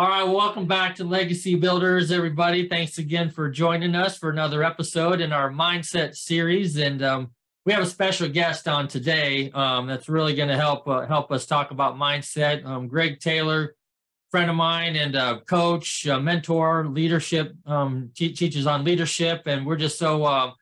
All right, welcome back to Legacy Builders, everybody. Thanks again for joining us for another episode in our mindset series. And um, we have a special guest on today um, that's really going to help uh, help us talk about mindset. Um, Greg Taylor, friend of mine and a coach, mentor, leadership, um, te- teaches on leadership, and we're just so uh,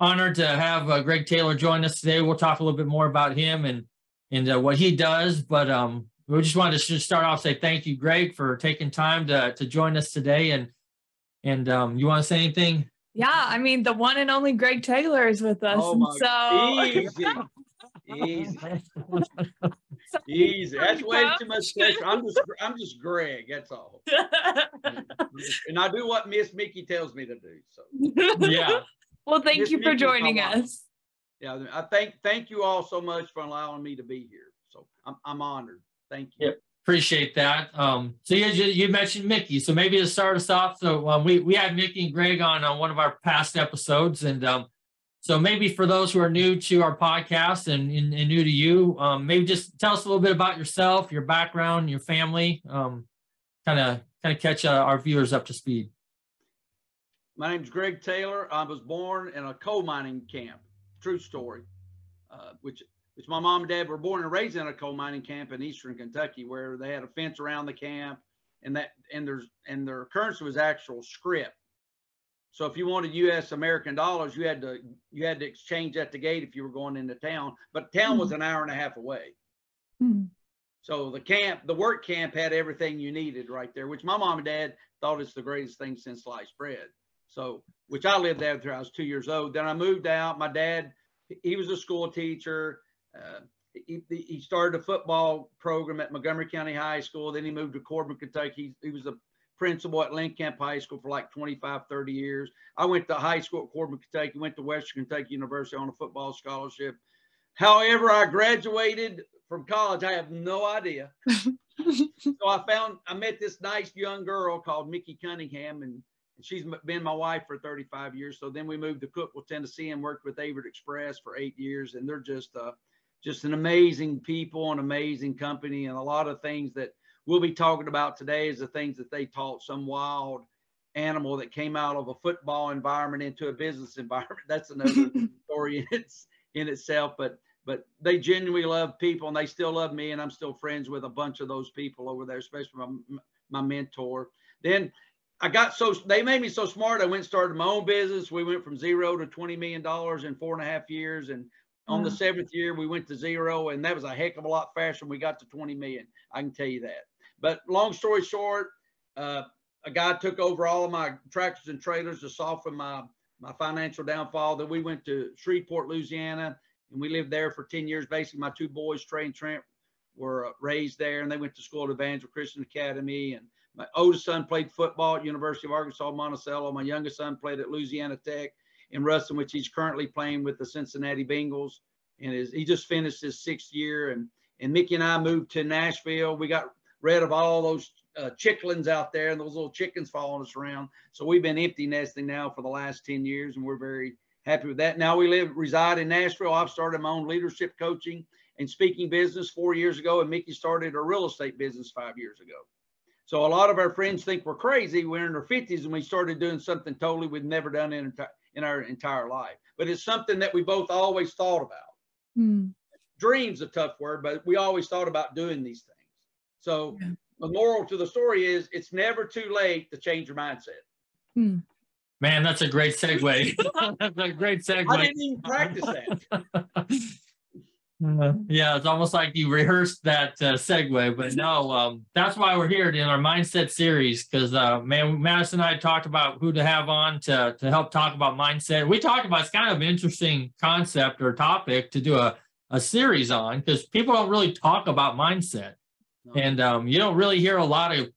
honored to have uh, Greg Taylor join us today. We'll talk a little bit more about him and and uh, what he does, but um, we just wanted to just start off say thank you, Greg, for taking time to to join us today. And and um, you want to say anything? Yeah, I mean the one and only Greg Taylor is with us. Oh so easy, easy, easy. That's way too much pressure. I'm just, I'm just Greg. That's all. and I do what Miss Mickey tells me to do. So yeah. well, thank Miss you for Mickey's joining my wife. us. yeah, I thank, thank you all so much for allowing me to be here. So I'm, I'm honored. Thank you. Yep. Appreciate that. Um, so you, you mentioned Mickey. So maybe to start us off, so um, we we had Mickey and Greg on on one of our past episodes, and um, so maybe for those who are new to our podcast and, and, and new to you, um, maybe just tell us a little bit about yourself, your background, your family, um, kind of kind of catch uh, our viewers up to speed. My name's Greg Taylor. I was born in a coal mining camp. True story. Uh, which which my mom and dad were born and raised in a coal mining camp in eastern Kentucky, where they had a fence around the camp, and that and there's and their currency was actual script. So if you wanted U.S. American dollars, you had to you had to exchange at the gate if you were going into town. But town was an hour and a half away. Hmm. So the camp, the work camp had everything you needed right there, which my mom and dad thought is the greatest thing since sliced bread. So, which I lived there until I was two years old. Then I moved out. My dad, he was a school teacher. Uh, he, he started a football program at Montgomery County High School. Then he moved to Corbin, Kentucky. He, he was a principal at Lincoln High School for like 25, 30 years. I went to high school at Corbin, Kentucky, went to Western Kentucky University on a football scholarship. However, I graduated from college. I have no idea. so I found, I met this nice young girl called Mickey Cunningham, and she's been my wife for 35 years. So then we moved to Cookeville, Tennessee, and worked with Averitt Express for eight years. And they're just, uh, just an amazing people, an amazing company, and a lot of things that we'll be talking about today is the things that they taught some wild animal that came out of a football environment into a business environment. That's another story in its in itself. But but they genuinely love people, and they still love me, and I'm still friends with a bunch of those people over there, especially my my mentor. Then I got so they made me so smart. I went and started my own business. We went from zero to twenty million dollars in four and a half years, and on the seventh year we went to zero, and that was a heck of a lot faster. than we got to twenty million. I can tell you that. But long story short, uh, a guy took over all of my tractors and trailers to soften my my financial downfall. Then we went to Shreveport, Louisiana, and we lived there for ten years. Basically, my two boys, Trey and Trent, were uh, raised there, and they went to school at Evangel Christian Academy. And my oldest son played football at University of Arkansas Monticello. My youngest son played at Louisiana Tech in Ruston, which he's currently playing with the Cincinnati Bengals. And he just finished his sixth year. And and Mickey and I moved to Nashville. We got rid of all those uh, chicklins out there and those little chickens following us around. So we've been empty nesting now for the last 10 years, and we're very happy with that. Now we live reside in Nashville. I've started my own leadership coaching and speaking business four years ago, and Mickey started a real estate business five years ago. So a lot of our friends think we're crazy. We're in our 50s and we started doing something totally we've never done in, enti- in our entire life. But it's something that we both always thought about. Hmm. Dream's a tough word, but we always thought about doing these things. So Yeah. the moral to the story is it's never too late to change your mindset. Hmm. Man, that's a great segue. that's a great segue. I didn't even practice that. Uh, yeah, it's almost like you rehearsed that uh, segue, but no, um, that's why we're here in our mindset series because uh, man, Madison and I talked about who to have on to to help talk about mindset. We talked about it's kind of an interesting concept or topic to do a a series on because people don't really talk about mindset, No. and um, you don't really hear a lot of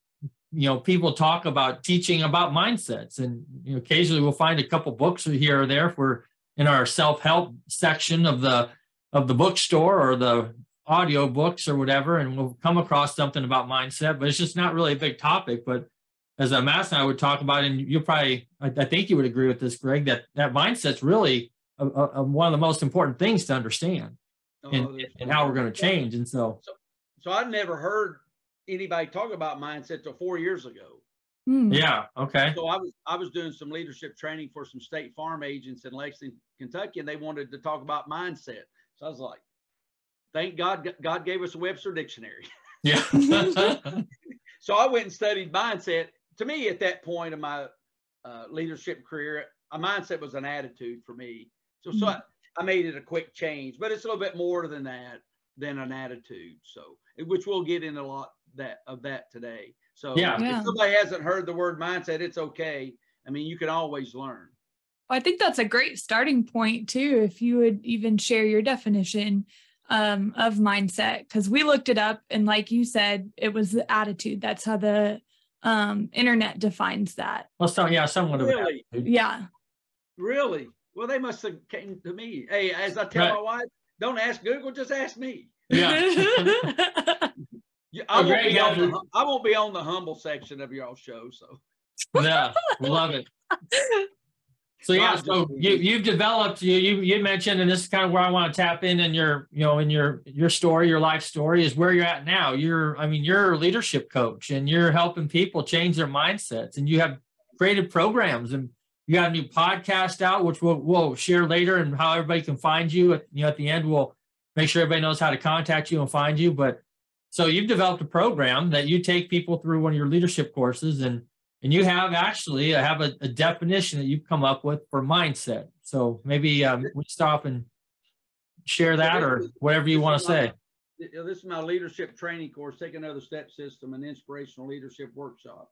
you know people talk about teaching about mindsets, and you know, occasionally we'll find a couple books here or there for in our self help section of the of the bookstore or the audio books or whatever, and we'll come across something about mindset, but it's just not really a big topic. But as a master and I would talk about, and you'll probably, I, I think you would agree with this, Greg, that that mindset's really a, a, a- one of the most important things to understand No, and, and how we're going to change. And so, So I'd never heard anybody talk about mindset till four years ago. Hmm. Yeah. Okay. So I was I was doing some leadership training for some state farm agents in Lexington, Kentucky, and they wanted to talk about mindset. So I was like, thank God God gave us a Webster dictionary. Yeah. so I went and studied mindset. To me, at that point in my uh, leadership career, a mindset was an attitude for me. So, so I, I made it a quick change, but it's a little bit more than that than an attitude. So, which we'll get in a lot that of that today. So, Yeah. Yeah. if somebody hasn't heard the word mindset, it's okay. I mean, you can always learn. I think that's a great starting point too. If you would even share your definition um, of mindset, because we looked it up, and like you said, it was the attitude. That's how the um, internet defines that. well, so yeah, somewhat of an Really? attitude. Yeah. Really? Well, they must have came to me. Hey, as I tell Right. my wife, don't ask Google, just ask me. Yeah. Yeah, I Oh, won't be on the, I won't be on the humble section of y'all show. So yeah. Love it. So yeah, so you you've developed you you you mentioned, and this is kind of where I want to tap in in your you know in your your story, your life story is where you're at now. You're I mean you're a leadership coach, and you're helping people change their mindsets, and you have created programs, and you got a new podcast out, which we'll we'll share later, and how everybody can find you. At, you know, at the end, we'll make sure everybody knows how to contact you and find you. But so you've developed a program that you take people through one of your leadership courses, and and you have actually I have a, a definition that you've come up with for mindset. So maybe um, we stop and share that or whatever you want to say. this is my leadership training course, take another step system and inspirational leadership workshop.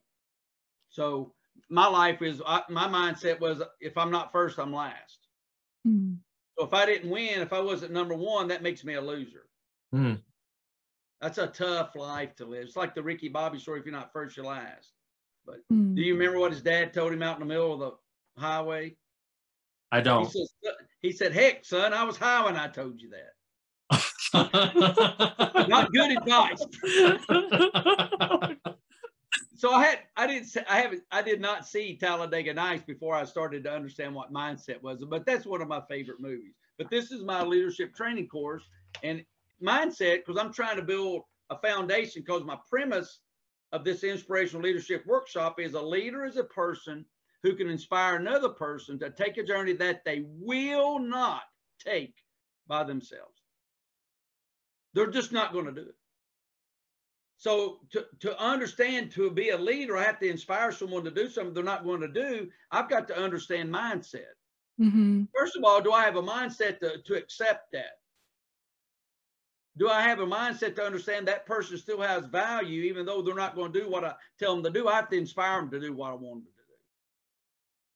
So my life is I, my mindset was if I'm not first, I'm last. Hmm. So if I didn't win, if I wasn't number one, that makes me a loser. Hmm. That's a tough life to live. It's like the Ricky Bobby story. If you're not first, you're last. Hmm. Do you remember what his dad told him out in the middle of the highway? I don't. said, he said, heck, son, I was high when I told you that. Not good advice. So I had, I didn't, I haven't, I did not see Talladega Nights before I started to understand what mindset was, but that's one of my favorite movies. But this is my leadership training course and mindset, because I'm trying to build a foundation because my premise of this inspirational leadership workshop is a leader is a person who can inspire another person to take a journey that they will not take by themselves. They're just not going to do it. So to, to understand to be a leader, I have to inspire someone to do something they're not going to do. I've got to understand mindset. hmm First of all, do I have a mindset to, to accept that? Do I have a mindset to understand that person still has value, even though they're not going to do what I tell them to do? I have to inspire them to do what I want them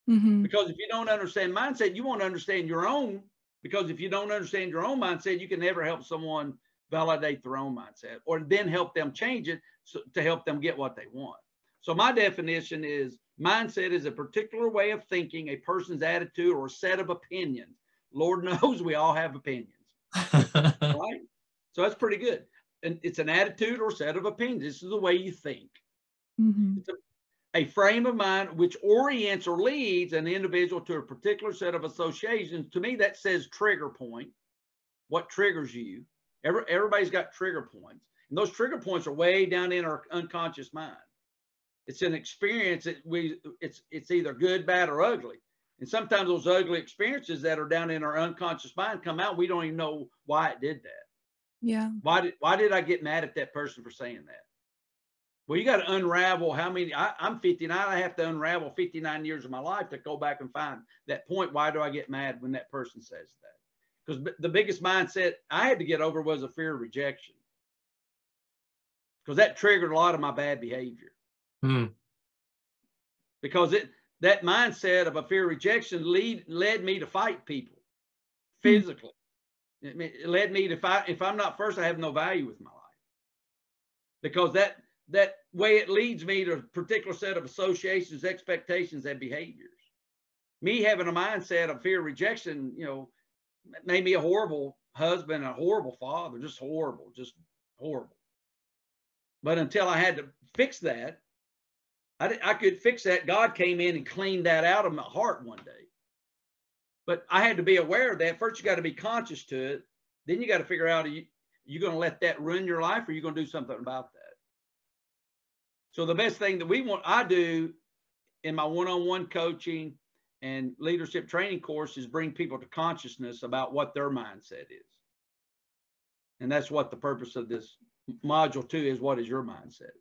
to do. hmm Because if you don't understand mindset, you won't understand your own. Because if you don't understand your own mindset, you can never help someone validate their own mindset or then help them change it so, to help them get what they want. So my definition is mindset is a particular way of thinking, a person's attitude or set of opinions. Lord knows we all have opinions, right? So that's pretty good. And it's an attitude or set of opinions. This is the way you think hmm a frame of mind which orients or leads an individual to a particular set of associations. To me, that says trigger point. What triggers you? Every, everybody's got trigger points, and those trigger points are way down in our unconscious mind. It's an experience that we it's it's either good, bad, or ugly. And sometimes those ugly experiences that are down in our unconscious mind come out. We don't even know why it did that. Yeah. Why did why did I get mad at that person for saying that? Well, you got to unravel how many. I, I'm 59. I have to unravel 59 years of my life to go back and find that point. Why do I get mad when that person says that? Because the biggest mindset I had to get over was a fear of rejection. Because that triggered a lot of my bad behavior. Hmm. Because it that mindset of a fear of rejection lead led me to fight people physically. It, led me to fight. If I'm not first, I have no value with my life. Because that that way it leads me to a particular set of associations, expectations, and behaviors. Me having a mindset of fear of rejection, you know, made me a horrible husband, a horrible father, just horrible, just horrible. But until I had to fix that, I, I could fix that. God came in and cleaned that out of my heart one day. But I had to be aware of that. First, you got to be conscious to it. Then you got to figure out are you you going to let that ruin your life, or are you going to do something about that? So the best thing that we want, I do in my one-on-one coaching and leadership training course is bring people to consciousness about what their mindset is. And that's what the purpose of this module two is. What is your mindset?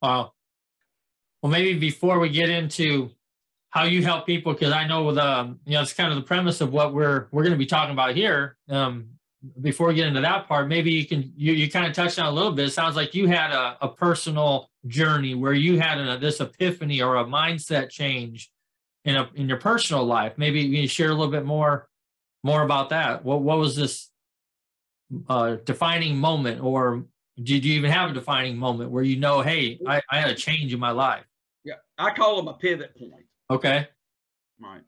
Wow. Well, maybe before we get into how you help people, because I know the um, you know it's kind of the premise of what we're we're going to be talking about here. Um, before we get into that part, maybe you can you you kind of touched on a little bit. It sounds like you had a, a personal journey where you had a, this epiphany or a mindset change in a in your personal life. Maybe you can share a little bit more more about that. What what was this uh, defining moment, or did you even have a defining moment where you know, hey, I, I had a change in my life? Yeah, I call them a pivot point. Okay. Right.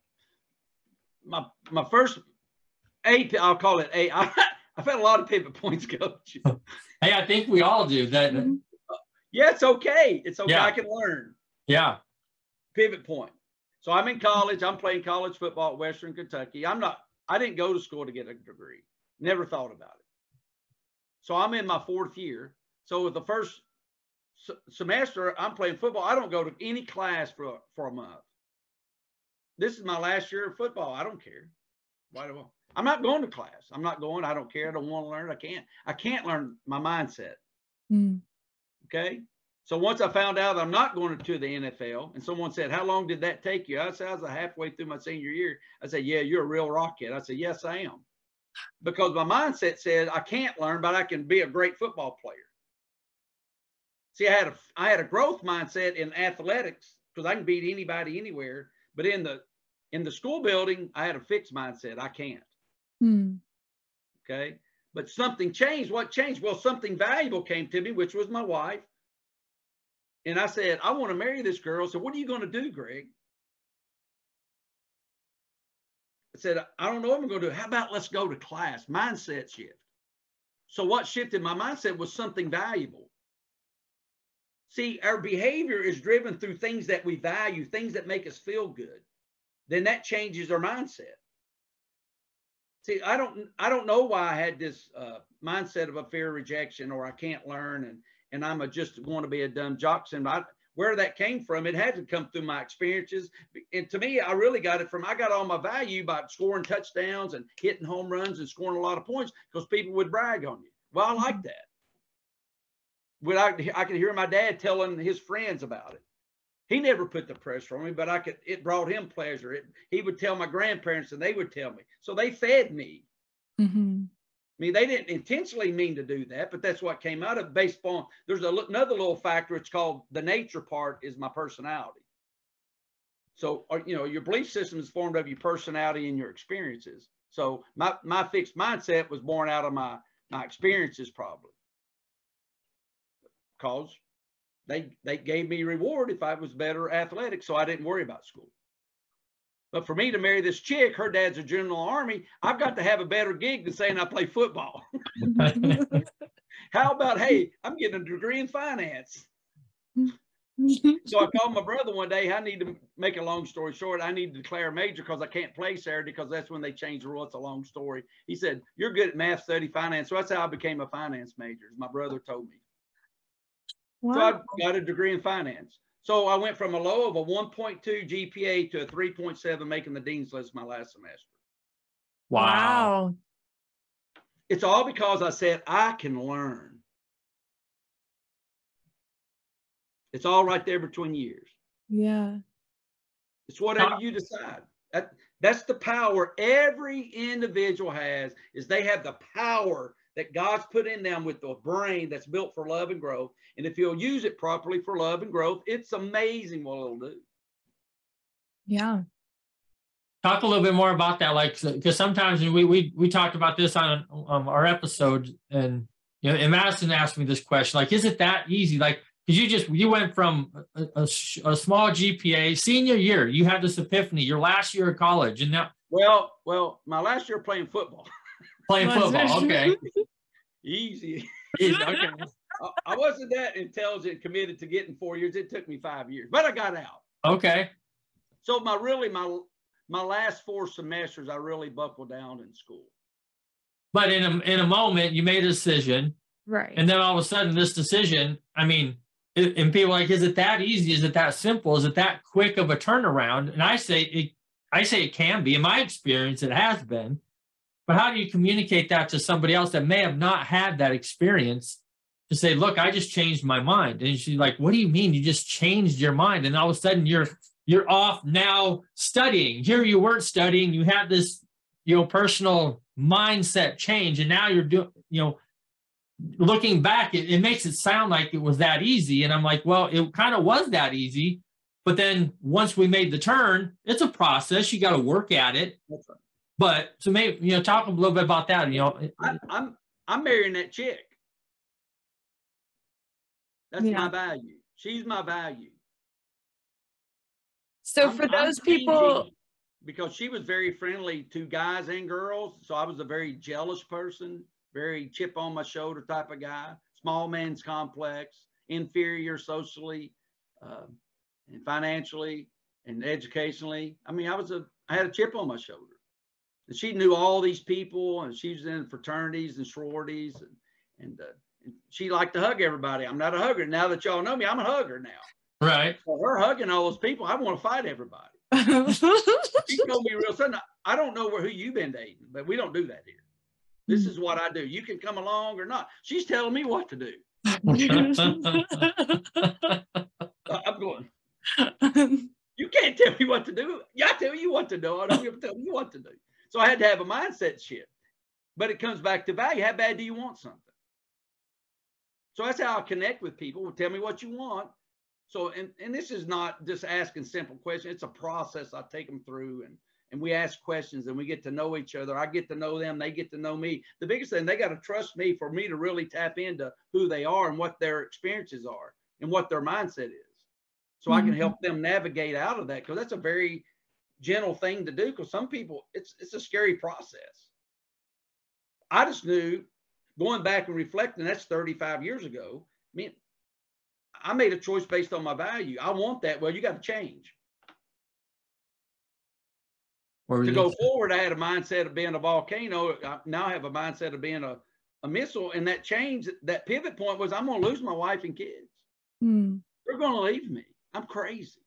My my first a I'll call it a. I, I've had a lot of pivot points, coach. hey, I think we all do that. Mhm. Yeah, it's okay. It's okay. Yeah. I can learn. Yeah. Pivot point. So I'm in college. I'm playing college football at Western Kentucky. I'm not. I didn't go to school to get a degree. Never thought about it. So I'm in my fourth year. So with the first se- semester, I'm playing football. I don't go to any class for for a month. This is my last year of football. I don't care. Why do I? I'm not going to class. I'm not going. I don't care. I don't want to learn. I can't. I can't learn my mindset. Mm. Okay. So once I found out I'm not going to the NFL, and someone said, "How long did that take you?" I said, "I was halfway through my senior year." I said, "Yeah, you're a real rocket." I said, "Yes, I am," because my mindset said I can't learn, but I can be a great football player. See, I had a I had a growth mindset in athletics because I can beat anybody anywhere, but in the in the school building, I had a fixed mindset. I can't. Mm. Okay. But something changed. What changed? Well, something valuable came to me, which was my wife. And I said, I want to marry this girl. So what are you going to do, Greg? I said, I don't know what I'm going to do. How about let's go to class? Mindset shift. So what shifted my mindset was something valuable. See, our behavior is driven through things that we value, things that make us feel good. Then that changes our mindset. See, I don't, I don't know why I had this uh, mindset of a fear of rejection or I can't learn and and I'm a just want to be a dumb jockson. I, where that came from, it had to come through my experiences. And to me, I really got it from I got all my value by scoring touchdowns and hitting home runs and scoring a lot of points because people would brag on you. Well, I like that. When I, I could hear my dad telling his friends about it. He never put the pressure on me, but I could. It brought him pleasure. It, he would tell my grandparents, and they would tell me. So they fed me. hmm I mean, they didn't intentionally mean to do that, but that's what came out of based on. There's a, another little factor. It's called the nature part is my personality. So, or, you know, your belief system is formed of your personality and your experiences. So my, my fixed mindset was born out of my, my experiences probably. Cause they, they gave me reward if I was better athletic. So I didn't worry about school. But for me to marry this chick, her dad's a general army. I've got to have a better gig than saying I play football. How about, hey, I'm getting a degree in finance. So I called my brother one day. I need to make a long story short. I need to declare a major because I can't play Saturday because that's when they changed the rule. It's a long story. He said, You're good at math, study, finance. So that's how I became a finance major. as My brother told me. So I got a degree in finance. So I went from a low of a 1.2 GPA to a 3.7, making the dean's list my last semester. wow. Wow. It's all because I said I can learn. It's all right there between years. Yeah. It's whatever you decide. That, that's the power every individual has is they have the power that God's put in them with the brain that's built for love and growth. And if you'll use it properly for love and growth, it's amazing what it'll do. Yeah. Talk a little bit more about that, like because sometimes we we we talked about this on um, our episode, and you know, and Madison asked me this question, like, is it that easy? Like, because you just you went from a, a, a small GPA senior year, you had this epiphany, your last year of college, and now Well, well, my last year playing football, playing football. Okay, easy. Easy, okay. I- I wasn't that intelligent, committed to getting four years. It took me five years, but I got out. okay, So my really my my last four semesters, I really buckled down in school. but in a in a moment, you made a decision, Right. and then all of a sudden, this decision, I mean, and people like, is it that easy? Is it that simple? Is it that quick of a turnaround? And I say it, I say it can be. In my experience, it has been. But how do you communicate that to somebody else that may have not had that experience to say, look, I just changed my mind. And she's like, what do you mean? You just changed your mind. And all of a sudden you're you're off now studying. Here you weren't studying. You had this, you know, personal mindset change. And now you're doing, you know, looking back, it, it makes it sound like it was that easy. And I'm like, well, it kind of was that easy. But then once we made the turn, it's a process. You got to work at it. Right. But so maybe you know, talk a little bit about that. You know, I'm I'm, I'm marrying that chick. That's yeah. my value. She's my value. So I'm, for those people, because she was very friendly to guys and girls, so I was a very jealous person very chip on my shoulder type of guy, small man's complex, inferior socially uh, and financially and educationally. I mean, I was a, I had a chip on my shoulder. And she knew all these people and she was in fraternities and sororities and, and, uh, and she liked to hug everybody. I'm not a hugger. Now that y'all know me, I'm a hugger now. Right. So her hugging all those people, I want to fight everybody. she told me real sudden, I don't know where who you've been dating, but we don't do that here. This is what I do. You can come along or not. She's telling me what to do. I'm going. You can't tell me what to do. Yeah, I tell you what to do. I don't give tell you what to do. So I had to have a mindset shift. But it comes back to value. How bad do you want something? So that's how I connect with people. Tell me what you want. So, and, and this is not just asking simple questions. It's a process I take them through and and we ask questions and we get to know each other. I get to know them, they get to know me. The biggest thing, they got to trust me for me to really tap into who they are and what their experiences are and what their mindset is. So mm-hmm. I can mm-hmm. help them navigate out of that because that's a very gentle thing to do because some people it's it's a scary process. I just knew going back and reflecting, that's 35 years ago. I mean, I made a choice based on my value. I want that. Well, you got to change to go forward, I had a mindset of being a volcano. I now I have a mindset of being a, a missile. And that change, that pivot point was I'm going to lose my wife and kids. Mm. They're going to leave me. I'm crazy.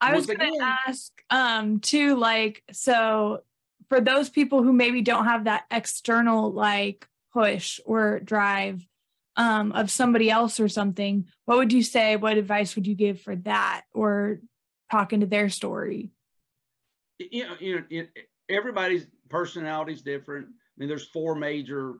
I was going to ask um, too, like, so for those people who maybe don't have that external like push or drive um, of somebody else or something, what would you say? What advice would you give for that or talking to their story? you know, you know, it, everybody's personality is different. I mean, there's four major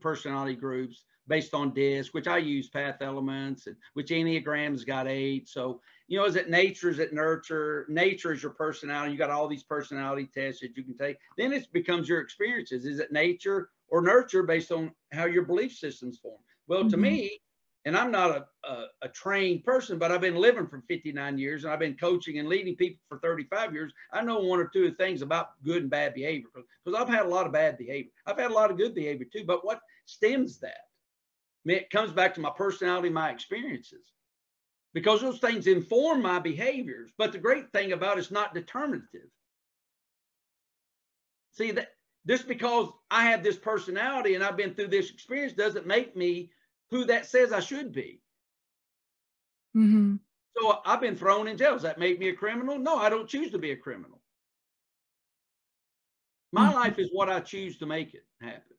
personality groups based on DISC, which I use path elements, and which Enneagram's got eight. So, you know, is it nature? Is it nurture? Nature is your personality. You got all these personality tests that you can take. Then it becomes your experiences. Is it nature or nurture based on how your belief systems form? Well, mm-hmm. to me, and I'm not a, a, a, trained person, but I've been living for 59 years and I've been coaching and leading people for 35 years. I know one or two things about good and bad behavior because I've had a lot of bad behavior. I've had a lot of good behavior too, but what stems that? I mean, it comes back to my personality, my experiences, because those things inform my behaviors. But the great thing about it's not determinative. See that just because I have this personality and I've been through this experience doesn't make me who that says I should be. Mm-hmm. So I've been thrown in jail. Does that make me a criminal? No, I don't choose to be a criminal. My mm-hmm. life is what I choose to make it happen.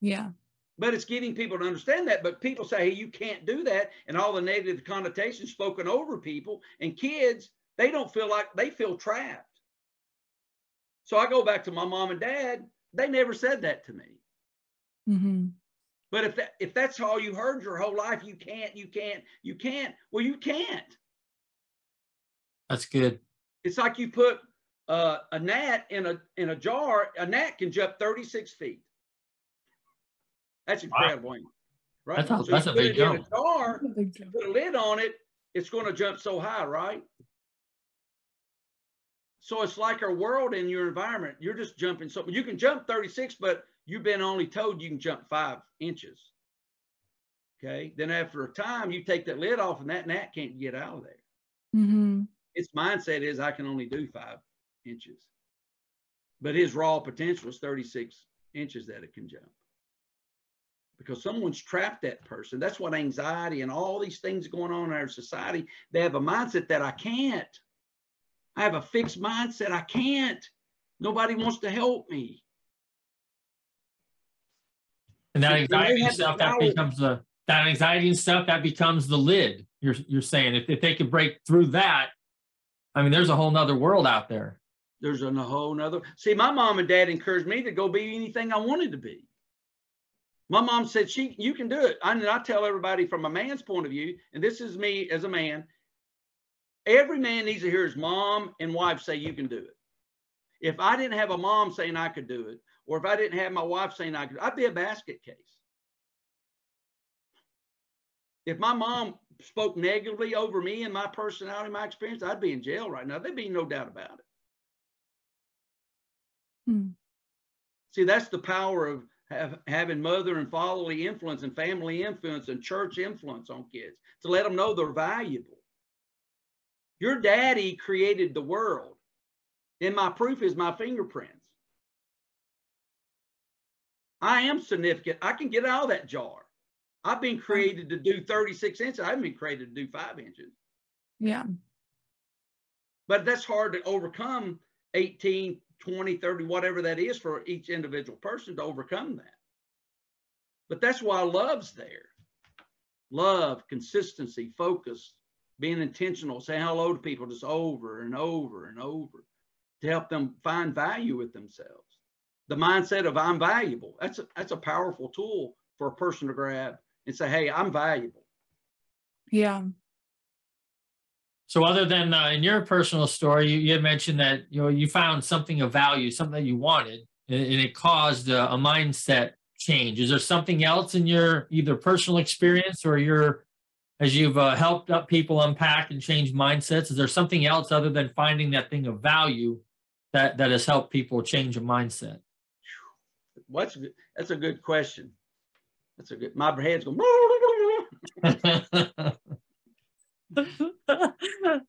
Yeah. But it's getting people to understand that. But people say, hey, you can't do that. And all the negative connotations spoken over people and kids, they don't feel like they feel trapped. So I go back to my mom and dad. They never said that to me. Mm-hmm. But if that if that's all you heard your whole life, you can't, you can't, you can't. Well, you can't. That's good. It's like you put uh, a gnat in a in a jar. A gnat can jump 36 feet. That's incredible, wow. right? That's, a, so that's a big jump. a jar, put a lid on it, it's going to jump so high, right? So it's like our world and your environment. You're just jumping so you can jump 36, but you've been only told you can jump five inches. Okay. Then after a time, you take that lid off and that gnat can't get out of there. Mm-hmm. Its mindset is I can only do five inches. But his raw potential is 36 inches that it can jump. Because someone's trapped that person. That's what anxiety and all these things going on in our society. They have a mindset that I can't. I have a fixed mindset. I can't. Nobody wants to help me. And that So when they anxiety the stuff that becomes the that anxiety and stuff that becomes the lid. You're you're saying if, if they could break through that, I mean, there's a whole nother world out there. There's a whole nother. See, my mom and dad encouraged me to go be anything I wanted to be. My mom said, "She, you can do it." I, and I tell everybody from a man's point of view, and this is me as a man. Every man needs to hear his mom and wife say, "You can do it." If I didn't have a mom saying I could do it, or if I didn't have my wife saying I could, I'd be a basket case. If my mom spoke negatively over me and my personality, my experience, I'd be in jail right now. There'd be no doubt about it. Hmm. See, that's the power of have, having mother and fatherly influence and family influence and church influence on kids to let them know they're valuable. Your daddy created the world, and my proof is my fingerprints. I am significant. I can get out of that jar. I've been created to do 36 inches. I haven't been created to do five inches. Yeah. But that's hard to overcome 18, 20, 30, whatever that is for each individual person to overcome that. But that's why love's there. Love, consistency, focus, being intentional, saying hello to people just over and over and over to help them find value with themselves. The mindset of I'm valuable. That's a, that's a powerful tool for a person to grab and say, hey, I'm valuable. Yeah. So, other than uh, in your personal story, you, you had mentioned that you know you found something of value, something that you wanted, and, and it caused a, a mindset change. Is there something else in your either personal experience or your as you've uh, helped up people unpack and change mindsets? Is there something else other than finding that thing of value that that has helped people change a mindset? What's? That's a good question. That's a good. My head's going.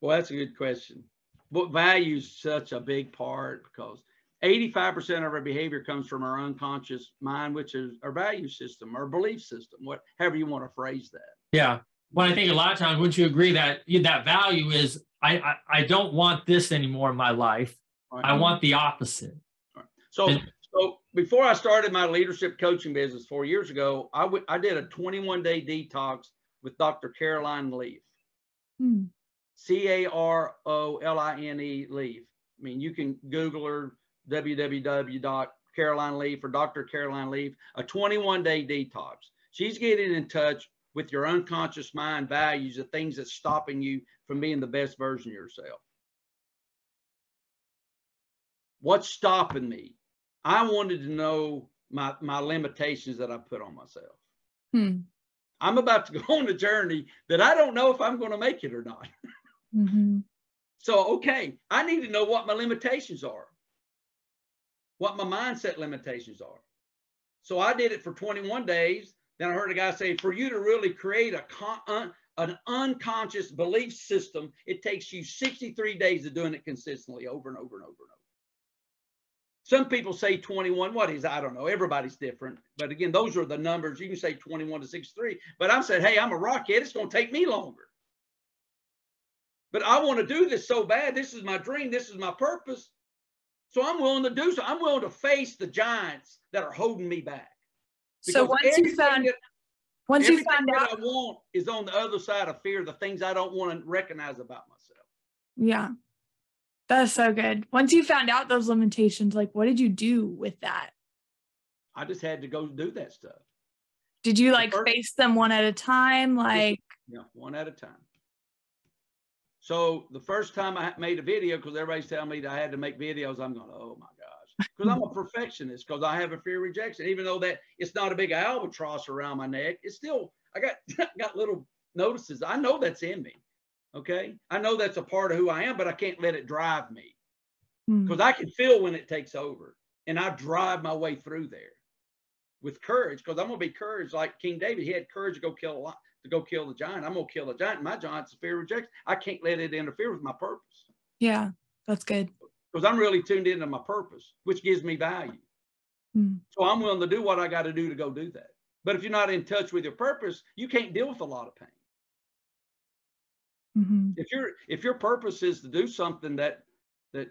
Well, that's a good question. What value is such a big part because 85% of our behavior comes from our unconscious mind, which is our value system, our belief system, whatever you want to phrase that. yeah. Well, I think a lot of times, wouldn't you agree that that value is I I, I don't want this anymore in my life. Right? I want the opposite. So, And- so before I started my leadership coaching business four years ago, I did a 21 day detox with Dr. Caroline Leaf. Hmm. C A R O L I N E Leaf. I mean, you can Google her www.caroline Leaf or Dr. Caroline Leaf, a 21 day detox. She's getting in touch with your unconscious mind values, the things that's stopping you from being the best version of yourself. What's stopping me? I wanted to know my, my limitations that I put on myself. Hmm. I'm about to go on a journey that I don't know if I'm going to make it or not. hmm So, okay, I need to know what my limitations are, what my mindset limitations are. So I did it for 21 days. Then I heard a guy say, for you to really create a con- un- an unconscious belief system, it takes you 63 days of doing it consistently over and over and over and over. Some people say 21. What is? I don't know. Everybody's different. But again, those are the numbers. You can say 21 to 63. But I'm saying, hey, I'm a rockhead. It's going to take me longer. But I want to do this so bad. This is my dream. This is my purpose. So I'm willing to do so. I'm willing to face the giants that are holding me back. So Because once you found that- once you found that out, I want is on the other side of fear, the things I don't want to recognize about myself. yeah, that's so good. Once you found out those limitations, like what did you do with that? I just had to go do that stuff. Did you like first- face them one at a time? Like, Yeah, one at a time. So the first time I made a video, because everybody's telling me that I had to make videos, I'm going, oh my gosh, because I'm a perfectionist, because I have a fear of rejection. Even though that it's not a big albatross around my neck, it's still I got got little notices. I know that's in me. Okay, I know that's a part of who I am, but I can't let it drive me hmm, because I can feel when it takes over, and I drive my way through there with courage, because I'm gonna be courage like King David. He had courage to go kill a lot, to go kill the giant. I'm gonna kill the giant. My giant's a fear of rejection. I can't let it interfere with my purpose yeah, that's good. because I'm really tuned into my purpose, which gives me value. Mm. So I'm willing to do what I got to do to go do that. But if you're not in touch with your purpose, you can't deal with a lot of pain. Hmm If your if your purpose is to do something that that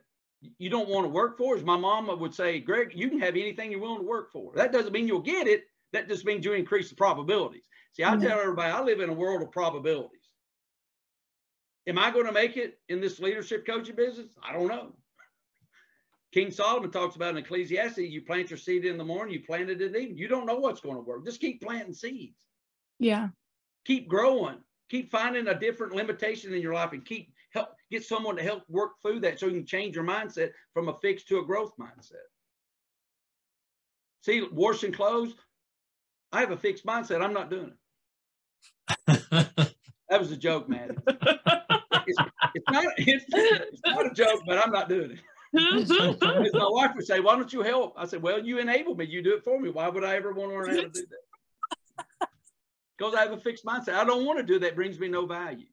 you don't want to work for, as my mama would say, Greg, you can have anything you're willing to work for. That doesn't mean you'll get it. That just means you increase the probabilities. See, I Yeah. tell everybody, I live in a world of probabilities. Am I going to make it in this leadership coaching business? I don't know. King Solomon talks about in Ecclesiastes, you plant your seed in the morning, you plant it in the evening. You don't know what's going to work. Just keep planting seeds Yeah. keep growing keep finding a different limitation in your life and keep help get someone to help work through that so you can change your mindset from a fixed to a growth mindset. See washing clothes i have a fixed mindset. I'm not doing it. That was a joke man. It's, it's not it's, it's not a joke but i'm not doing it. My wife would say why don't you help? I said well you enable me. You do it for me. Why would i ever want to learn how to do that because I have a fixed mindset. I don't want to do that. It brings me no value.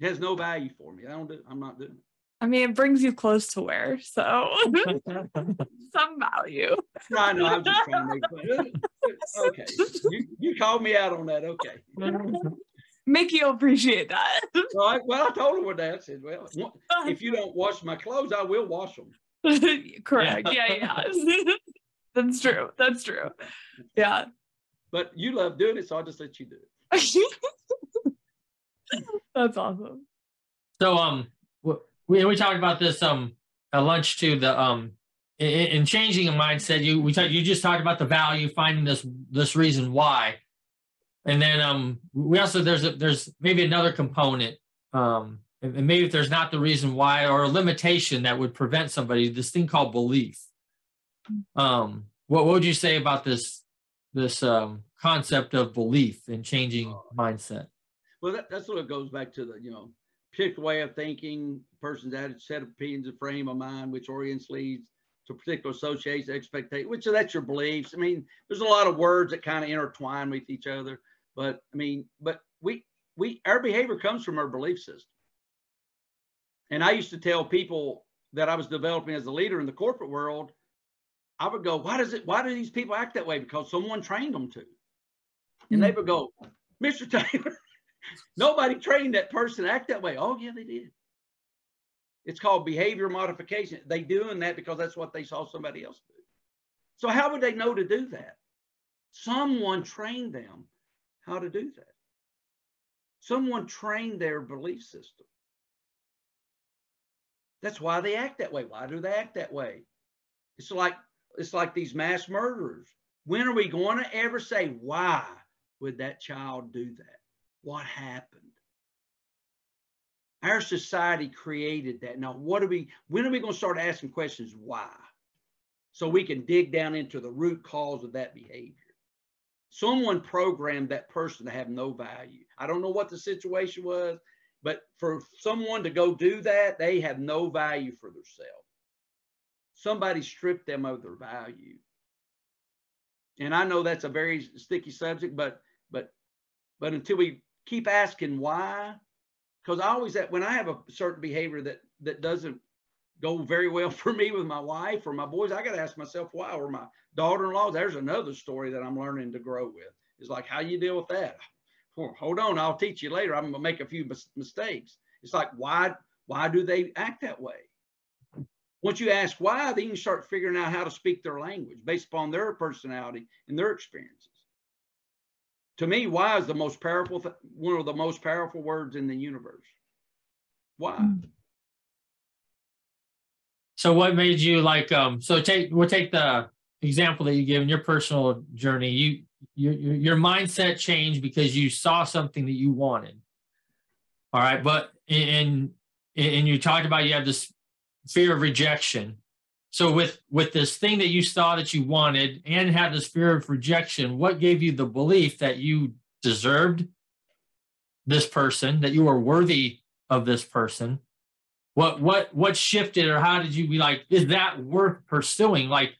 It has no value for me. I don't do. I'm not doing it. I mean, it brings you close to where, so some value. No, I know. I'm just trying to make fun. Okay, you, you called me out on that. Okay. Mickey will appreciate that. So I, well, I told her what that I said, "Well, if you don't wash my clothes, I will wash them." Correct. Yeah, yeah. That's true. That's true. Yeah. But you love doing it, so I'll just let you do it. That's awesome. So um, we we talked about this um at lunch too. The um in, in changing a mindset, you we talked you just talked about the value, finding this this reason why, and then um we also there's a there's maybe another component um and and maybe if there's not the reason why or a limitation that would prevent somebody this thing called belief. Um, what, what would you say about this this um concept of belief and changing mindset? Well, that, that's what it goes back to the you know particular way of thinking, person's attitude, set of opinions, and frame of mind, which orients leads to particular associations, expectation, which are that's your beliefs. I mean, there's a lot of words that kind of intertwine with each other, but I mean, but we we our behavior comes from our belief system. And I used to tell people that I was developing as a leader in the corporate world, I would go, why does it, why do these people act that way? Because someone trained them to. And they hmm. would go, Mr. Taylor, nobody trained that person to act that way. Oh, yeah, they did. It's called behavior modification. They doing that because that's what they saw somebody else do. So how would they know to do that? Someone trained them how to do that. Someone trained their belief system. That's why they act that way. Why do they act that way? It's like it's like these mass murderers. When are we going to ever say why would that child do that? What happened? Our society created that. Now, what are we? When are we going to start asking questions? Why? So we can dig down into the root cause of that behavior. Someone programmed that person to have no value. I don't know what the situation was, but for someone to go do that, they have no value for themselves. Somebody stripped them of their value. And I know that's a very sticky subject, but but but until we keep asking why, because I always that when I have a certain behavior that that doesn't go very well for me with my wife or my boys, I got to ask myself why. Or my daughter-in-law, there's another story that I'm learning to grow with. It's like how you deal with that. Hold on, I'll teach you later. I'm gonna make a few mistakes. It's like why why do they act that way? Once you ask why, then you start figuring out how to speak their language based upon their personality and their experiences. To me, why is the most powerful, th- one of the most powerful words in the universe. Why? Mm. So what made you like um so take we'll take the example that you give in your personal journey. You your your mindset changed because you saw something that you wanted. All right, but and and you talked about you have this fear of rejection. So with with this thing that you saw that you wanted and had this fear of rejection, what gave you the belief that you deserved this person, that you were worthy of this person? What what what shifted or how did you be like, is that worth pursuing? Like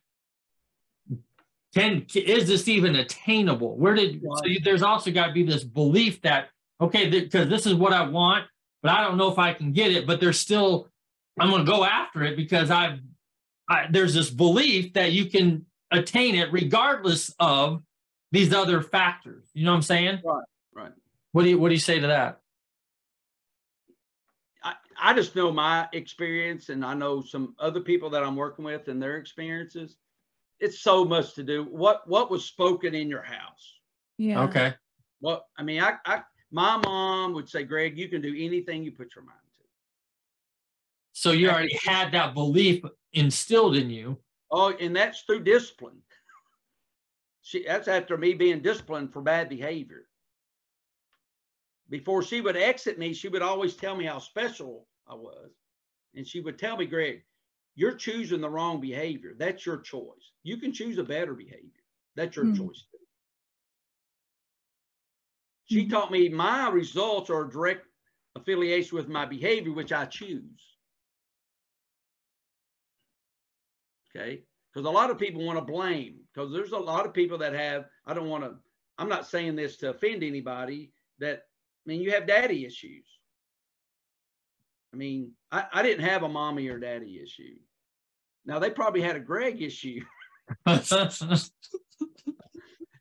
can is this even attainable? Where did so there's also got to be this belief that okay, because this is what I want, but I don't know if I can get it, but there's still I'm going to go after it because I've I, there's this belief that you can attain it regardless of these other factors. You know what I'm saying? Right, right. What do you What do you say to that? I, I just know my experience and I know some other people that I'm working with and their experiences. It's so much to do. What what was spoken in your house? Yeah. Okay. Well, I mean, I, I my mom would say, Greg, you can do anything you put your mind to. So you already had that belief instilled in you. Oh, and that's through discipline. She that's after me being disciplined for bad behavior. Before she would exit me, she would always tell me how special I was. And she would tell me, Greg, you're choosing the wrong behavior. That's your choice. You can choose a better behavior. That's your Hmm. choice. She Mhm. taught me my results are a direct affiliation with my behavior, which I choose. Okay. Because a lot of people want to blame, because there's a lot of people that have, I don't want to, I'm not saying this to offend anybody, that, I mean, you have daddy issues. I mean, I, I didn't have a mommy or daddy issue. Now they probably had a Greg issue.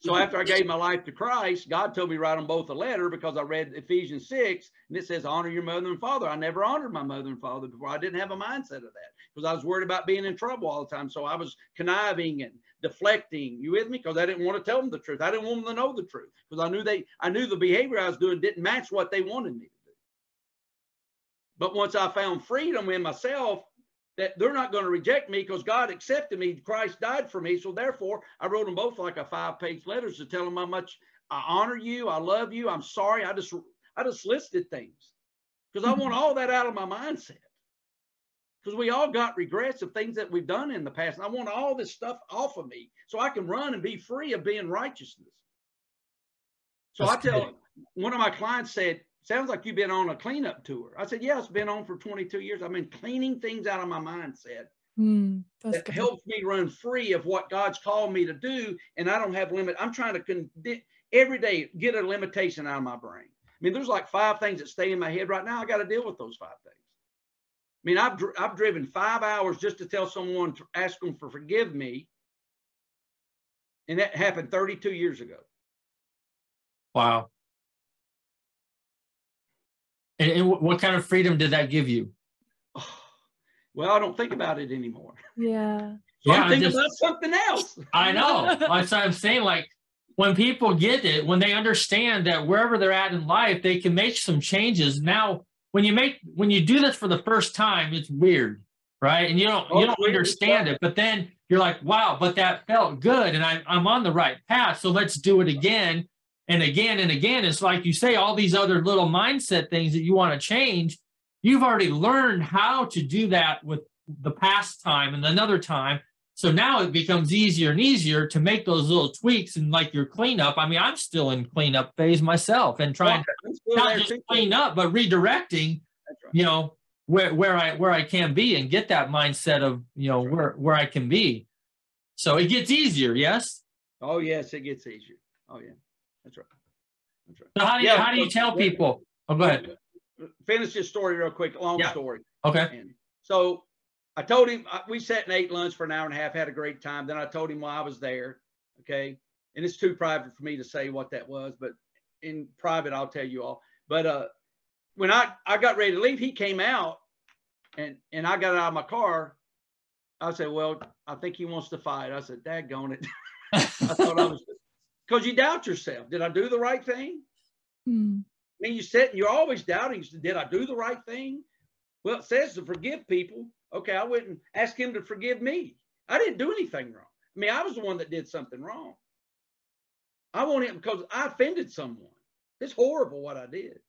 So after I gave my life to Christ, God told me write them both a letter because I read Ephesians 6 and it says, honor your mother and father. I never honored my mother and father before. I didn't have a mindset of that because I was worried about being in trouble all the time. So I was conniving and deflecting. You with me? Because I didn't want to tell them the truth. I didn't want them to know the truth because I knew they, I knew the behavior I was doing didn't match what they wanted me to do. But once I found freedom in myself, that they're not going to reject me because God accepted me. Christ died for me. So therefore, I wrote them both like a five-page letters to tell them how much I honor you, I love you, I'm sorry. I just I just listed things because I want mm-hmm. all that out of my mindset. Because we all got regrets of things that we've done in the past. And I want all this stuff off of me so I can run and be free of being righteousness. So That's I tell good. one of my clients said, sounds like you've been on a cleanup tour. I said, yeah, it's been on for 22 years. I've been cleaning things out of my mindset Mm, that good. helps me run free of what God's called me to do. And I don't have limit. I'm trying to con- every day get a limitation out of my brain. I mean, there's like five things that stay in my head right now. I got to deal with those five things. I mean, I've, I've driven five hours just to tell someone to ask them for forgive me. And that happened 32 years ago. wow. And, and what- what kind of freedom did that give you? well, I don't think about it anymore. Yeah. So Yeah, I I'm thinking just- about something else. I know. That's what I'm saying. Like when people get it, when they understand that wherever they're at in life, they can make some changes. Now, when you make when you do this for the first time, it's weird, right? And you don't Oh, you don't understand it. But then you're like, wow, but that felt good, and I'm I'm on the right path. So let's do it again and again and again. It's like you say, all these other little mindset things that you want to change. You've already learned how to do that with the past time and another time. So now it becomes easier and easier to make those little tweaks and like your cleanup. I mean, I'm still in cleanup phase myself and trying I'm still not just clean up, but redirecting, right. you know, where where I where I can be and get that mindset of, you know, where where I can be. So it gets easier, yes? Oh, yes, it gets easier. Oh, yeah. That's right. That's right. So how do you Yeah, how do you tell people? Oh, go ahead. Finish this story real quick. Long Yeah. story. Okay. And so I told him we sat and ate lunch for an hour and a half, had a great time. Then I told him why I was there. Okay. And it's too private for me to say what that was, but in private, I'll tell you all. But uh, when I, I got ready to leave, he came out and, and I got out of my car. I said, Well, I think he wants to fight. I said, Daggone it. I thought I was, because you doubt yourself. Did I do the right thing? Mm, I mean, you sit and you're always doubting. Did I do the right thing? Well, it says to forgive people. Okay, I went and asked him to forgive me. I didn't do anything wrong. I mean, I was the one that did something wrong. I want him because I offended someone. It's horrible what I did.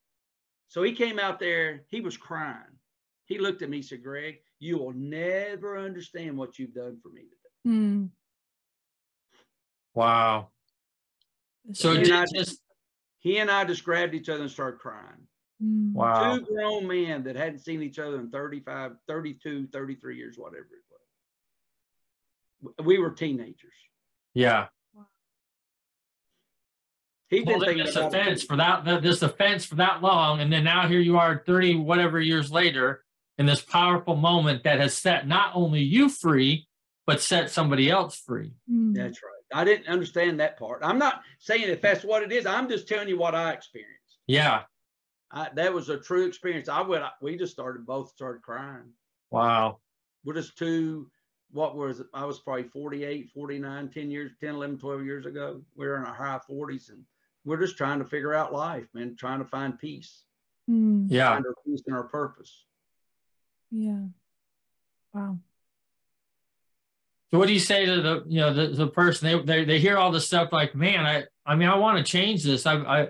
So he came out there. He was crying. He looked at me. He said, "Greg, you will never understand what you've done for me today." mm. Wow. So And it I- just He and I just grabbed each other and started crying. Mm. wow. two grown men that hadn't seen each other in 35 32 33 years whatever it was we were teenagers Yeah. he'd been Holding thinking this about it. offense for that, that this offense for that long, and then now here you are, thirty whatever years later, in this powerful moment that has set not only you free, but set somebody else free. Mm. That's right. I didn't understand that part. I'm not saying if that's what it is. I'm just telling you what I experienced. Yeah. I, that was a true experience. I went. We just started both started crying. Wow. We're just two. What was it? I was probably 48, 49, 10 years, 10, 11, 12 years ago. We are in our high 40s and we're just trying to figure out life, man, trying to find peace. Mm. Yeah. Find our peace and our purpose. Yeah. Wow. So what do you say to the you know the, the person they, they they hear all this stuff like man I I mean I want to change this I I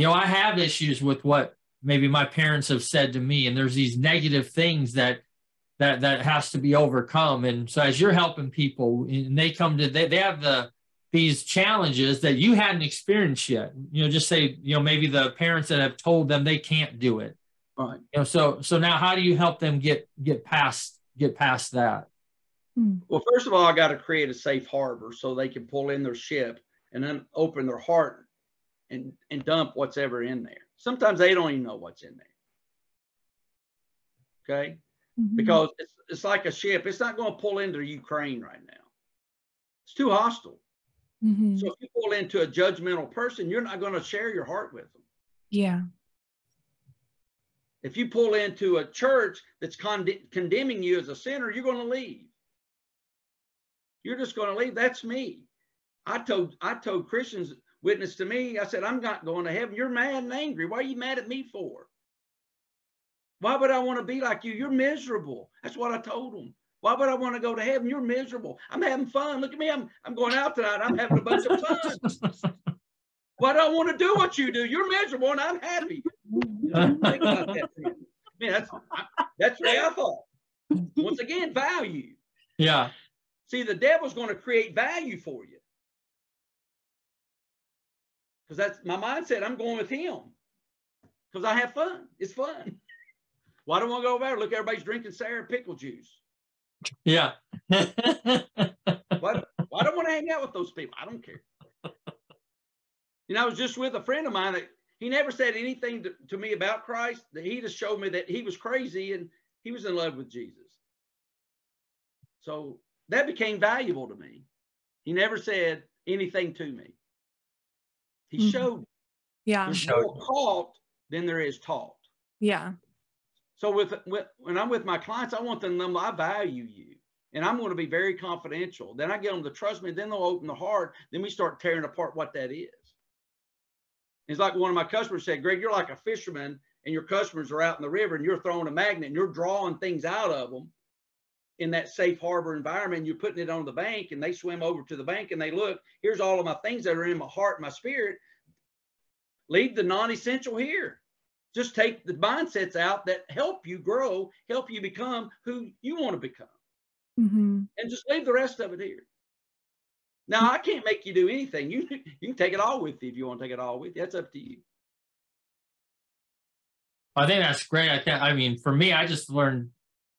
you know I have issues with what maybe my parents have said to me and there's these negative things that that that has to be overcome and so as you're helping people and they come to they, they have the these challenges that you hadn't experienced yet you know just say you know maybe the parents that have told them they can't do it Right. you know so so now how do you help them get get past get past that Mm. Well, first of all, I got to create a safe harbor so they can pull in their ship and then open their heart and, and dump what's ever in there. Sometimes they don't even know what's in there. Okay. Mhm. Because it's, it's like a ship. It's not going to pull into Ukraine right now. It's too hostile. Mhm. So if you pull into a judgmental person, you're not going to share your heart with them. yeah. If you pull into a church that's con- condemning you as a sinner, you're going to leave. You're just going to leave. That's me. I told I told Christians witness to me. I said, I'm not going to heaven. You're mad and angry. Why are you mad at me for? Why would I want to be like you? You're miserable. That's what I told them. Why would I want to go to heaven? You're miserable. I'm having fun. Look at me. I'm I'm going out tonight. I'm having a bunch of fun. Why do I want to do what you do? You're miserable and I'm happy. Think about that. Man, that's that's the way I thought. Once again, value. yeah See, the devil's going to create value for you. Because that's my mindset. I'm going with him. Because I have fun. It's fun. Why don't I go over there? Look, everybody's drinking sour pickle juice. yeah Why, why don't I want to hang out with those people? I don't care. You know, I was just with a friend of mine that he never said anything to, to me about Christ. That he just showed me that he was crazy and he was in love with Jesus. So that became valuable to me. He never said anything to me. He Mhm. showed Yeah. there's Showed more caught than there is taught. Yeah. So with, with when I'm with my clients, I want them to know I value you. And I'm going to be very confidential. Then I get them to trust me. Then they'll open the heart. Then we start tearing apart what that is. It's like one of my customers said, Greg, you're like a fisherman and your customers are out in the river and you're throwing a magnet and you're drawing things out of them in that safe harbor environment. You're putting it on the bank and they swim over to the bank and they look, here's all of my things that are in my heart, and my spirit. Leave the non-essential here. Just take the mindsets out that help you grow, help you become who you want to become hmm and just leave the rest of it here. Now I can't make you do anything. You you can take it all with you if you want to take it all with you. That's up to you. I think that's great. I think, I mean, for me, I just learned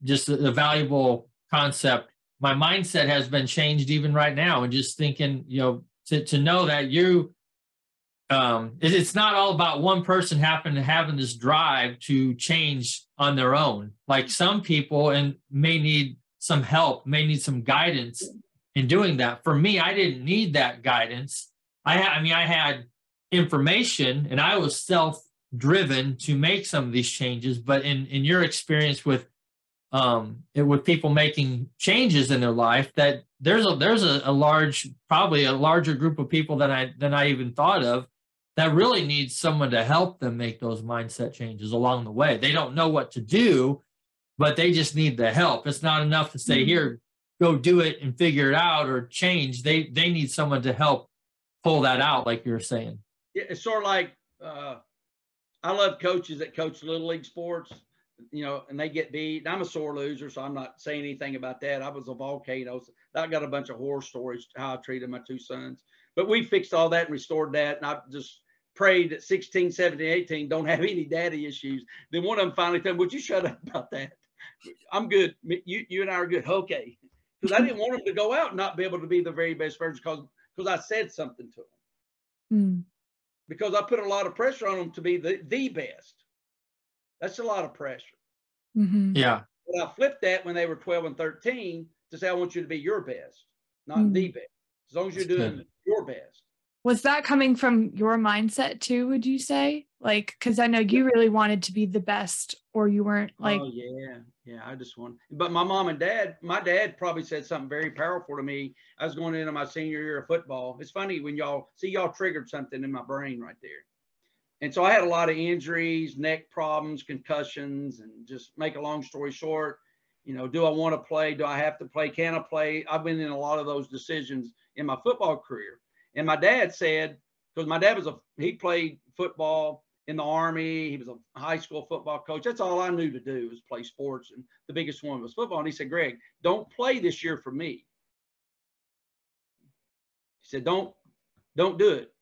just a, a valuable concept. My mindset has been changed even right now, and just thinking, you know, to to know that you, um, it, it's not all about one person having to having this drive to change on their own. Like some people, and may need some help, may need some guidance in doing that. For me, I didn't need that guidance. I, ha- I mean, I had information, and I was self driven to make some of these changes but in in your experience with um it, with people making changes in their life that there's a there's a, a large probably a larger group of people than i than i even thought of that really needs someone to help them make those mindset changes along the way. They don't know what to do but they just need the help. It's not enough to say Mhm. here go do it and figure it out or change. They they need someone to help pull that out like you're saying. Yeah, It's sort of like uh, I love coaches that coach little league sports, you know, and they get beat. I'm a sore loser, so I'm not saying anything about that. I was a volcano. So I got a bunch of horror stories how I treated my two sons, but we fixed all that and restored that. And I just prayed that 16, 17, 18 don't have any daddy issues. Then one of them finally told me, Would you shut up about that? I'm good. You, you and I are good. Okay. Because I didn't want them to go out and not be able to be the very best version because because I said something to them Mm. because I put a lot of pressure on them to be the, the best. That's a lot of pressure. Mhm. Yeah. But I flipped that when they were 12 and 13 to say, I want you to be your best, not Mm. the best. As long as you're That's doing good. your best. Was that coming from your mindset too, would you say? Like, because I know you really wanted to be the best, or you weren't like, oh yeah, yeah. I just want. But my mom and dad, my dad probably said something very powerful to me. I was going into my senior year of football. It's funny when y'all see y'all triggered something in my brain right there. And so I had a lot of injuries, neck problems, concussions, and just make a long story short, you know, do I want to play? Do I have to play? Can I play? I've been in a lot of those decisions in my football career. And my dad said, because my dad was a he played football in the army. He was a high school football coach. That's all I knew to do was play sports, and the biggest one was football. And he said, "Greg, don't play this year for me." He said, "Don't, don't do it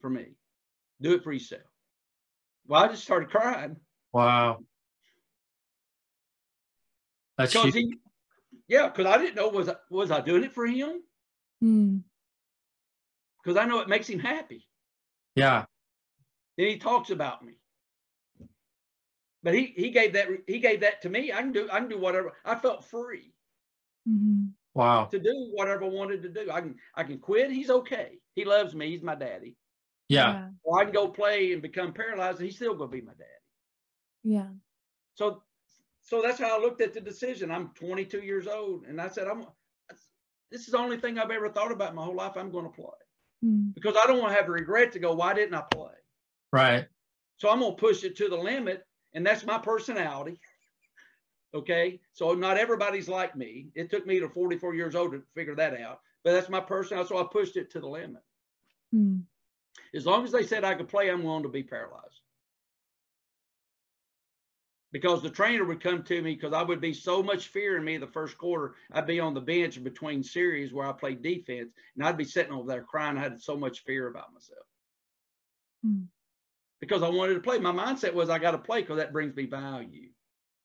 for me. Do it for yourself." Well, I just started crying Wow. That's because he, yeah, because I didn't know was I, was I doing it for him hmm, because I know it makes him happy. yeah. Then he talks about me. But he he gave that he gave that to me. I can do I can do whatever. I felt free. mhm. Wow. to do whatever I wanted to do. I can I can quit. He's okay. He loves me. He's my daddy. Yeah. Or I can go play and become paralyzed, and he's still gonna be my daddy. yeah, So so that's how I looked at the decision. I'm 22 years old, and I said I'm. This is the only thing I've ever thought about my whole life. I'm going to play Mm, because I don't want to have a regret to go. Why didn't I play? Right. So I'm going to push it to the limit, and that's my personality. Okay, so not everybody's like me. It took me to 44 years old to figure that out, but that's my personality. So I pushed it to the limit. mm, As long as they said I could play, I'm willing to be paralyzed. Because the trainer would come to me because I would be so much fear in me the first quarter. I'd be on the bench between series where I played defense, and I'd be sitting over there crying. I had so much fear about myself mm. because I wanted to play. My mindset was I got to play because that brings me value,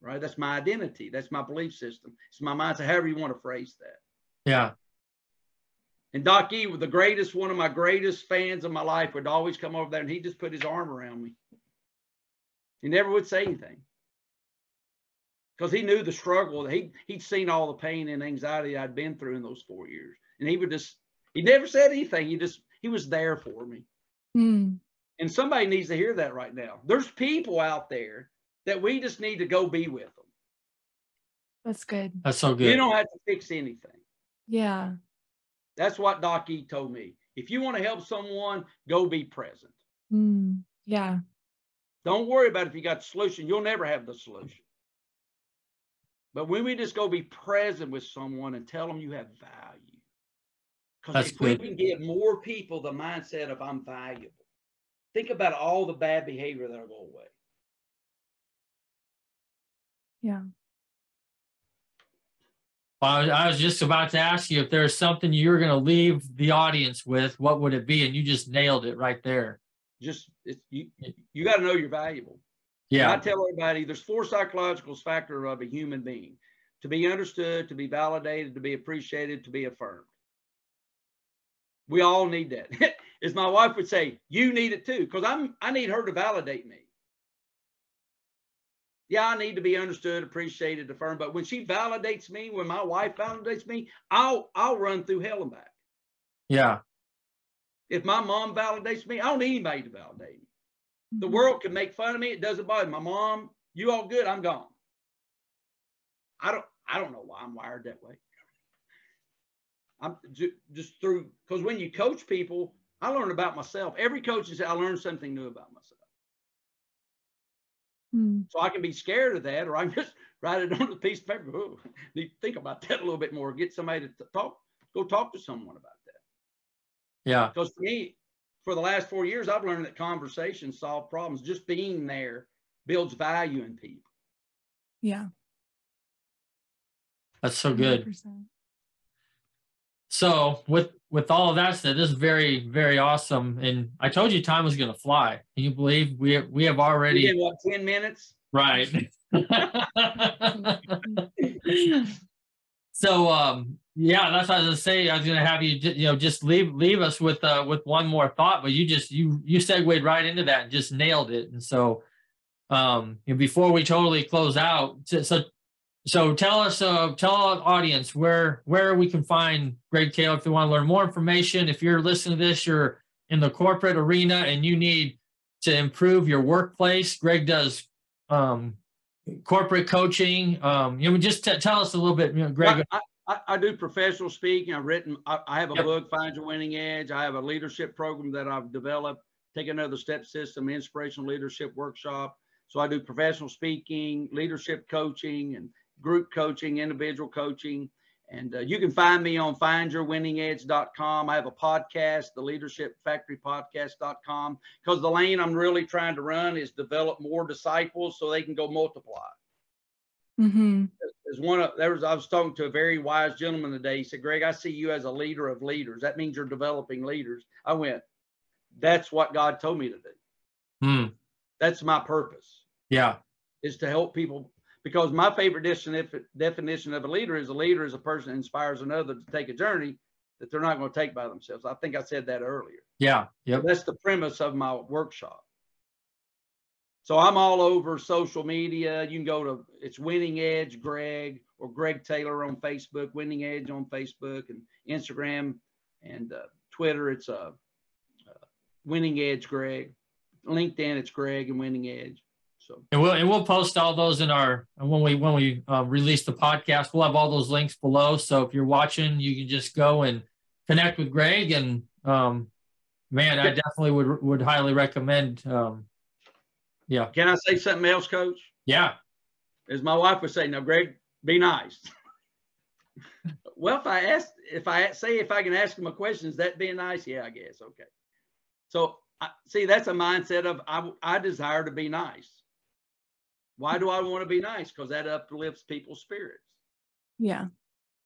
right? That's my identity. That's my belief system. It's my mindset, however you want to phrase that. Yeah. And Doc E, the greatest, one of my greatest fans of my life, would always come over there and he just put his arm around me. He never would say anything because he knew the struggle. He he'd seen all the pain and anxiety I'd been through in those four years, and he would just he never said anything. He just he was there for me. Mm, And somebody needs to hear that right now. There's people out there that we just need to go be with them. That's good. That's so good. You don't have to fix anything. Yeah. That's what Doc E told me. If you want to help someone, go be present. Mm, yeah. Don't worry about if you got the solution. You'll never have the solution. But when we just go be present with someone and tell them you have value. Because That's if we can give more people the mindset of I'm valuable, think about all the bad behavior that'll go away. Yeah. Well, I was- just about to ask you if there's something you're going to leave the audience with, what would it be? And you just nailed it right there. Just it's, you, you got to know you're valuable. Yeah I tell everybody there's four psychological factors of a human being to be understood, to be validated, to be appreciated, to be affirmed. We all need that. As my wife would say, you need it too, because I'm I need her to validate me. Yeah, I need to be understood, appreciated, affirmed. But when she validates me, when my wife validates me, I'll I'll run through hell and back. Yeah. If my mom validates me, I don't need anybody to validate me. The Mhm. world can make fun of me. It doesn't bother me. My mom, you all good? I'm gone. I don't. I don't know why I'm wired that way. I'm ju- just through because when you coach people, I learn about myself. Every coach is I learn something new about myself. Mm, So I can be scared of that, or I can just write it on a piece of paper. Ooh, need to think about that a little bit more. Get somebody to talk. Go talk to someone about that. Yeah. Because for me, for the last four years, I've learned that conversations solve problems. Just being there builds value in people. yeah. That's so good. 100%. So with with all of that said, this is very very awesome. And I told you time was going to fly. Can you believe we we have We already did what ten minutes? right? so um yeah, that's what I was gonna say. I was gonna have you you know just leave leave us with uh with one more thought, but you just you you segued right into that and just nailed it. And so um, and before we totally close out, so so, tell us, uh, tell our audience where where we can find Greg Taylor if you want to learn more information. If you're listening to this, you're in the corporate arena and you need to improve your workplace. Greg does um, corporate coaching. Um, you know, just t- tell us a little bit, you know, Greg. I, I, I do professional speaking. I've written, I, I have a Yep. book, Find Your Winning Edge. I have a leadership program that I've developed, Take Another Step System, Inspirational Leadership Workshop. So I do professional speaking, leadership coaching, and group coaching, individual coaching. And uh, you can find me on findyourwinningedge.com. I have a podcast, the Leadership Factory Podcast.com, because the lane I'm really trying to run is develop more disciples so they can go multiply Mm-hmm. there's one of there was I was talking to a very wise gentleman today. He said, Greg, I see you as a leader of leaders. That means you're developing leaders. I went, that's what God told me to do. Hmm, That's my purpose yeah, is to help people because my favorite definition of a leader is a leader is a person that inspires another to take a journey that they're not going to take by themselves. I think I said that earlier. yeah, yep. That's the premise of my workshop. So I'm all over social media. You can go to it's Winning Edge Greg or Greg Taylor on Facebook, Winning Edge on Facebook and Instagram and uh, Twitter. It's uh, uh, Winning Edge Greg. LinkedIn it's Greg and Winning Edge. So And we'll and we'll post all those in our when we when we uh, release the podcast. We'll have all those links below. So if you're watching, you can just go and connect with Greg. And um, man, I definitely would would highly recommend. Um, yeah, can I say something else, Coach? yeah, As my wife would say, "Now, Greg, be nice." well, if I ask, if I say, if I can ask him a question, is that being nice? Yeah, I guess. Okay. So, I, see, that's a mindset of I, I desire to be nice. Why do I want to be nice? Because that uplifts people's spirits. Yeah.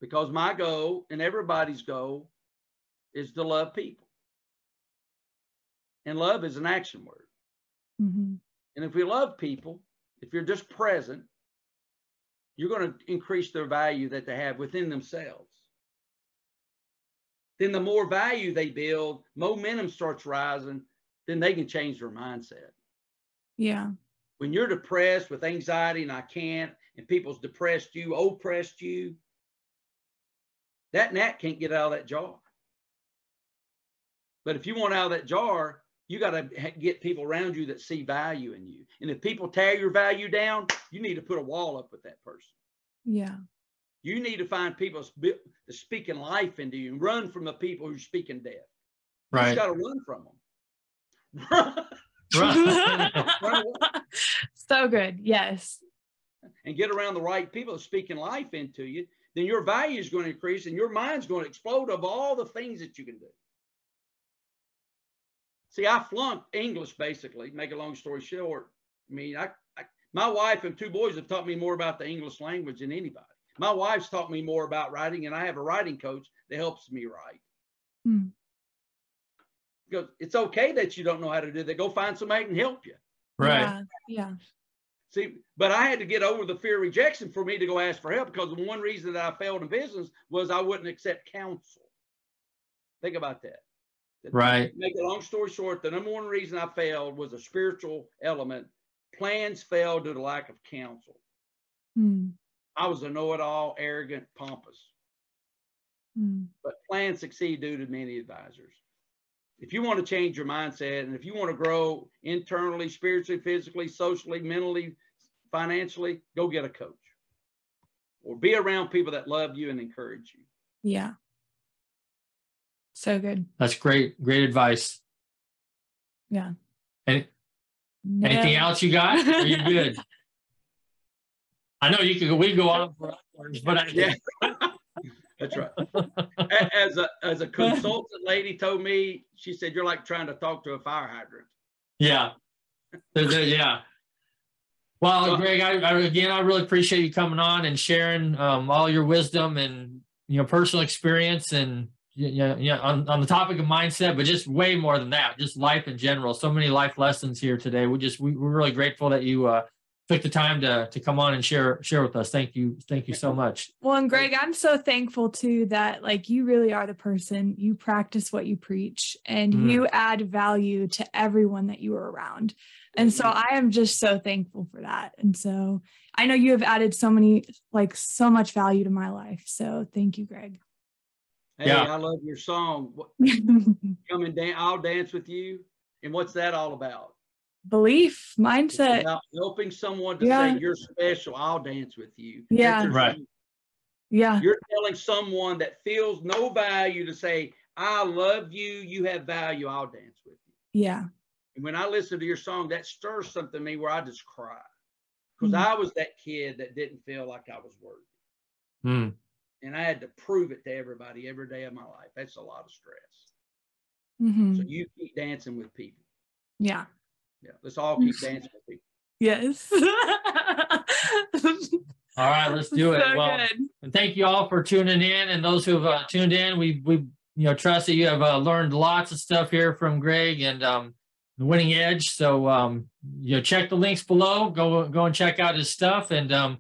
Because my goal and everybody's goal is to love people. And love is an action word. hmm And if we love people, if you're just present, you're going to increase their value that they have within themselves. Then the more value they build, momentum starts rising, then they can change their mindset. Yeah. When you're depressed with anxiety and I can't, and people's depressed you, oppressed you, that gnat can't get out of that jar. But if you want out of that jar, you got to get people around you that see value in you. And if people tear your value down, you need to put a wall up with that person. Yeah. You need to find people sp- that's speaking life into you and run from the people who are speaking death. You right, just got to run from them. right. Run away so good. Yes. and get around the right people speaking life into you. Then your value is going to increase and your mind's going to explode of all the things that you can do. See, I flunked English basically. Make a long story short, I mean, I, I my wife and two boys have taught me more about the English language than anybody. My wife's taught me more about writing, and I have a writing coach that helps me write. Because it's okay that you don't know how to do that. Go find somebody who can help you. right. Yeah. Yeah. See, but I had to get over the fear of rejection for me to go ask for help because the one reason that I failed in business was I wouldn't accept counsel. Think about that. Right. Make a long story short, the number one reason I failed was a spiritual element. Plans failed due to lack of counsel. Mm. I was a know-it-all, arrogant, pompous. Mm. But plans succeed due to many advisors. If you want to change your mindset and if you want to grow internally, spiritually, physically, socially, mentally, financially, go get a coach or be around people that love you and encourage you. Yeah. So good. That's great. Great advice. Yeah. Any, No. anything else you got? Are you good? I know you could. We go on for hours, but I, Yeah. That's right. As a as a consultant lady told me, she said, You're like trying to talk to a fire hydrant. Yeah. Yeah. Well, Greg, I, I, again, I really appreciate you coming on and sharing um, all your wisdom and you know personal experience and yeah, yeah, on, on the topic of mindset, but just way more than that, just life in general. So many life lessons here today. We just we, we're really grateful that you uh, took the time to to come on and share share with us. Thank you, thank you so much. Well, and Greg, I'm so thankful too that like you really are the person. You practice what you preach, and Mm. you add value to everyone that you are around. And so I am just so thankful for that. And so I know you have added so many, like so much value to my life. So thank you, Greg. Hey, Yeah. I love your song. Come and dance. I'll dance with you. And what's that all about? Belief, mindset. helping someone to Yeah. say you're special. I'll dance with you. Yeah. Right. song. Yeah. You're telling someone that feels no value to say, I love you. You have value. I'll dance with you. Yeah. And when I listen to your song, that stirs something in me where I just cry. Because Mhm. I was that kid that didn't feel like I was worthy. Mm. And I had to prove it to everybody every day of my life. That's a lot of stress. Mhm. So you keep dancing with people. Yeah. Yeah. Let's all keep dancing with people. Yes. All right, let's do it. So well, good. and thank you all for tuning in, and those who have uh, tuned in. We we you know trust that you have uh, learned lots of stuff here from Greg and um, the Winning Edge. So um, you know check the links below. Go go and check out his stuff, and um,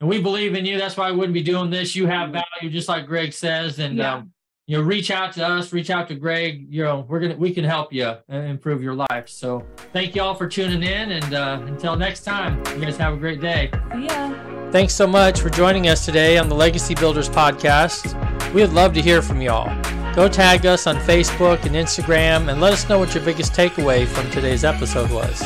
and we believe in you. That's why I wouldn't be doing this. You have value, just like Greg says, and Yeah. um, you know reach out to us, reach out to Greg. You know we're gonna we can help you improve your life. So thank you all for tuning in, and uh, until next time, you guys have a great day. See ya. Thanks so much for joining us today on the Legacy Builders podcast. We would love to hear from y'all. Go tag us on Facebook and Instagram and let us know what your biggest takeaway from today's episode was.